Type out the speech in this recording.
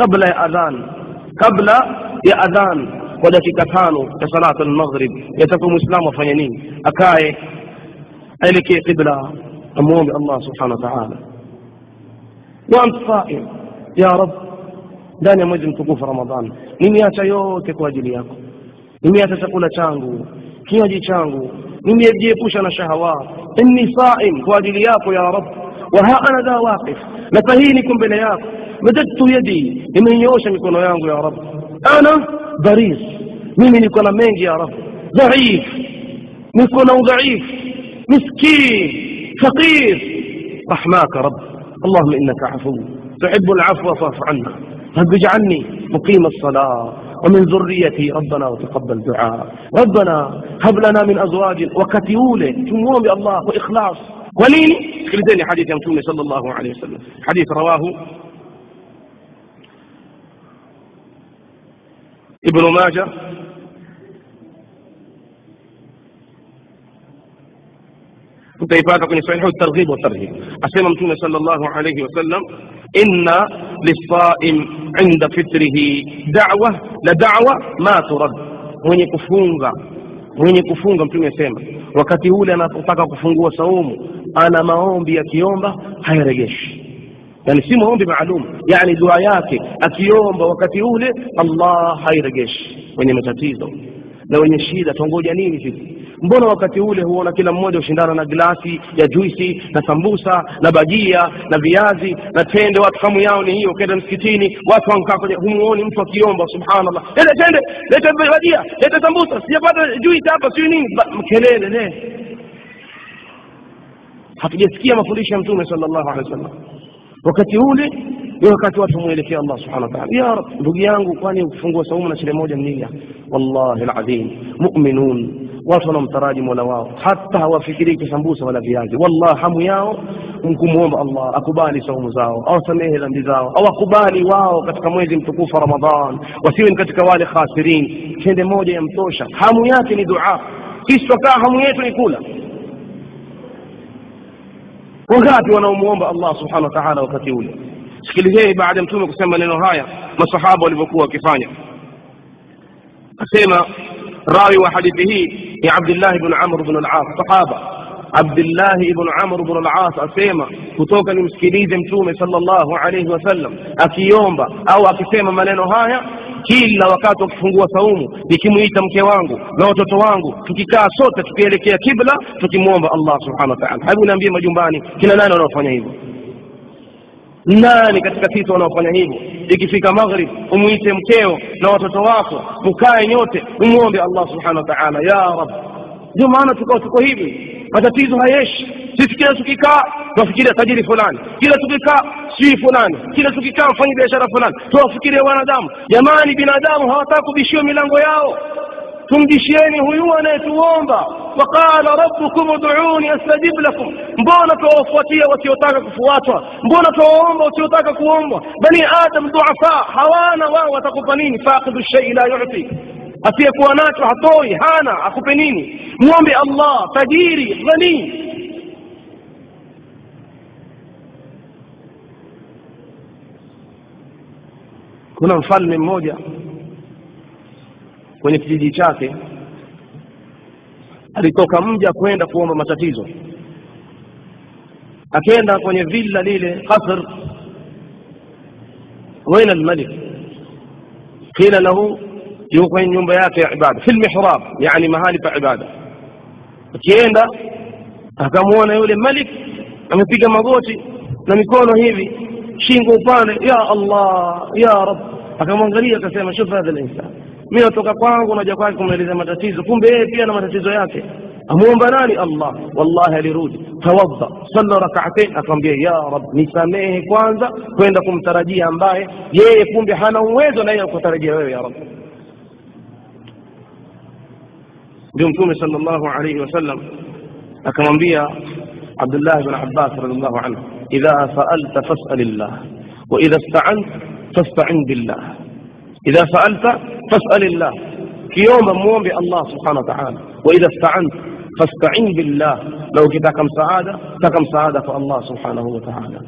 قبل يا أذان قبل يا أذان ودكي كتانو كصلاة المغرب. يتقوم إسلام وفينين أكاي ألكي قبلة. أموم الله سبحانه وتعالى. وأنت صائم. يا رب داني يا مجن في رمضان. نمي أتيوك وجلياك نمي أتسقل تانغو كي أجي تانغو نمي أجي أبوشنا شهوات إني صائم. وجلياك يا رب. وها أنا ذا واقف. نفهينكم بلياكم madadtu yadi nimeinyoosha mikono yangu ya rab ana dharis mimi niko na mengi ya rab dhaif. Niko na udhaif. رحماك رب اللهم انك عفو تحب العفو فاعف عنا رب اجعلني مقيم الصلاه ومن ذريتي ربنا وتقبل دعاء ربنا هب لنا من ازواج وكتيوله تموم بالله واخلاص ولين خلدني حديث يمتون صلى الله عليه وسلم حديث رواه ابن ماجه. فاتكم يصححوا الترغيب والترهيب. أسلم متون صلى الله عليه وسلم. إن للصائم عند فتره دعوة لدعوة ما ترد. وين يكفون وين يكفون متون يسمى وكتهول أنا أتاك كفون قوة صومه أنا ما أوم بيك يوم هيرجش yani si maombi maalum yani dua yake akiomba wakati ule allah hairegeshi wenye matatizo na wenye shida. Tongoja nini sisi? Mbona wakati ule huona kila mmoja ushindana na glasi ya juisi na sambusa na bajia na viazi na tende? Watu hamu yao ni hiyo ukienda msikitini watu wankaa kwenye humuoni mtu akiomba subhanallah. Lete tende lete bajia lete sambusa sijapata juisi hapa siyo nini. Kelele le. Hatujasikia mafundisho ya mtume sallallahu alaihi wasallam wakati ule ni wakati watu mwelekea Allah subhanahu wa ta'ala ya rab ndugu yangu kwani ukifungua saumu na shile moja mnia wallahi alazim mu'minun watu wanamtaraji mola wao hata hawafikirii kisambusa wala viazi wallah hamu yao kumwomba allah akubali saumu zao awasamehe dhambi zao awakubali wao katika mwezi mtukufu ramadhan wasiwe ni katika wale khasirin tende moja yamtosha hamu yake ni dua sisi twakaa hamu yetu ni kula wangapi wanaomwomba allah subhanahu wa taala wakati ule sikilizeni baada ya mtume kusema maneno haya masahaba walivyokuwa wakifanya asema راوي وحديثه ni Abdullah ibn Amr ibn al-As sahaba Abdullah ibn Amr ibn al-As asema kutoka nimsikilize mtume sallallahu alayhi wasallam akiomba au akisema maneno haya kila wakati wakifungua saumu nikimwita mke wangu na watoto wangu tukikaa sote tukielekea kibla tukimwomba Allah subhanahu wa ta'ala. Hebu niambie majumbani kina nani wanaofanya hivyo? Nani katika sisi wanaofanya hivyo? Ikifika maghrib umwite mkeo na watoto wako mkae nyote umwombe allah subhanahu wa taala. Ya rab ndio maana tukao tuko hivi matatizo hayeshi sisi kila tukikaa tuwafikiria tajiri fulani kila tukikaa sijui fulani kila tukikaa mfanya biashara fulani tuwafikiria wanadamu jamani binadamu hawataka kubishiwa milango yao tumjishieni huyu anayetuomba waqala rabbukum ud'uni astajib lakum mbona tuwafuatia wasiotaka kufuatwa mbona tuwaomba wasiotaka kuombwa bani adam duafa hawana wao watakupa nini faqidu shei la yuti asiyekuwa nacho hatoi, hana, akupe nini? Mwombe Allah tajiri, ghani. Kuna mfalme mmoja kwenye kijiji chake alitoka mja kwenda kuomba matatizo, akenda kwenye villa lile kasr waina almalik qila lahu يوقين يوم بياته يا عبادة. في المحراب يعني مهالب عبادة. كيندا اكمونا يولي ملك أما فيك مغوتي لم يكونوا هيبي شينكو باني يا الله يا رب. اكمون غريبة كسيما شوف هذا الإنسان. مين أتوقع قوانكم اجاكواتكم من الاذا متتيزو كم بيه بيانا متتيزو ياكي. أمون بناني الله. والله لرودي توضى صلى ركعتين. أقام بيه يا رب. نسميه كوانزا كويندكم ترجيه أمباه يكون بحانا ويزو نيو كترجيه يا رب. Ndio mtume sallallahu alayhi wasallam akamwambia abdullah ibn abbas radhiallahu anhu idha saalta fas'alillah wa idha ista'ant fasta'in billah idha saalta fas'alillah kiomba muombe allah subhanahu wa ta'ala wa idha ista'ant fasta'in billah na ukitaka msaada taka msaada kwa allah subhanahu wa ta'ala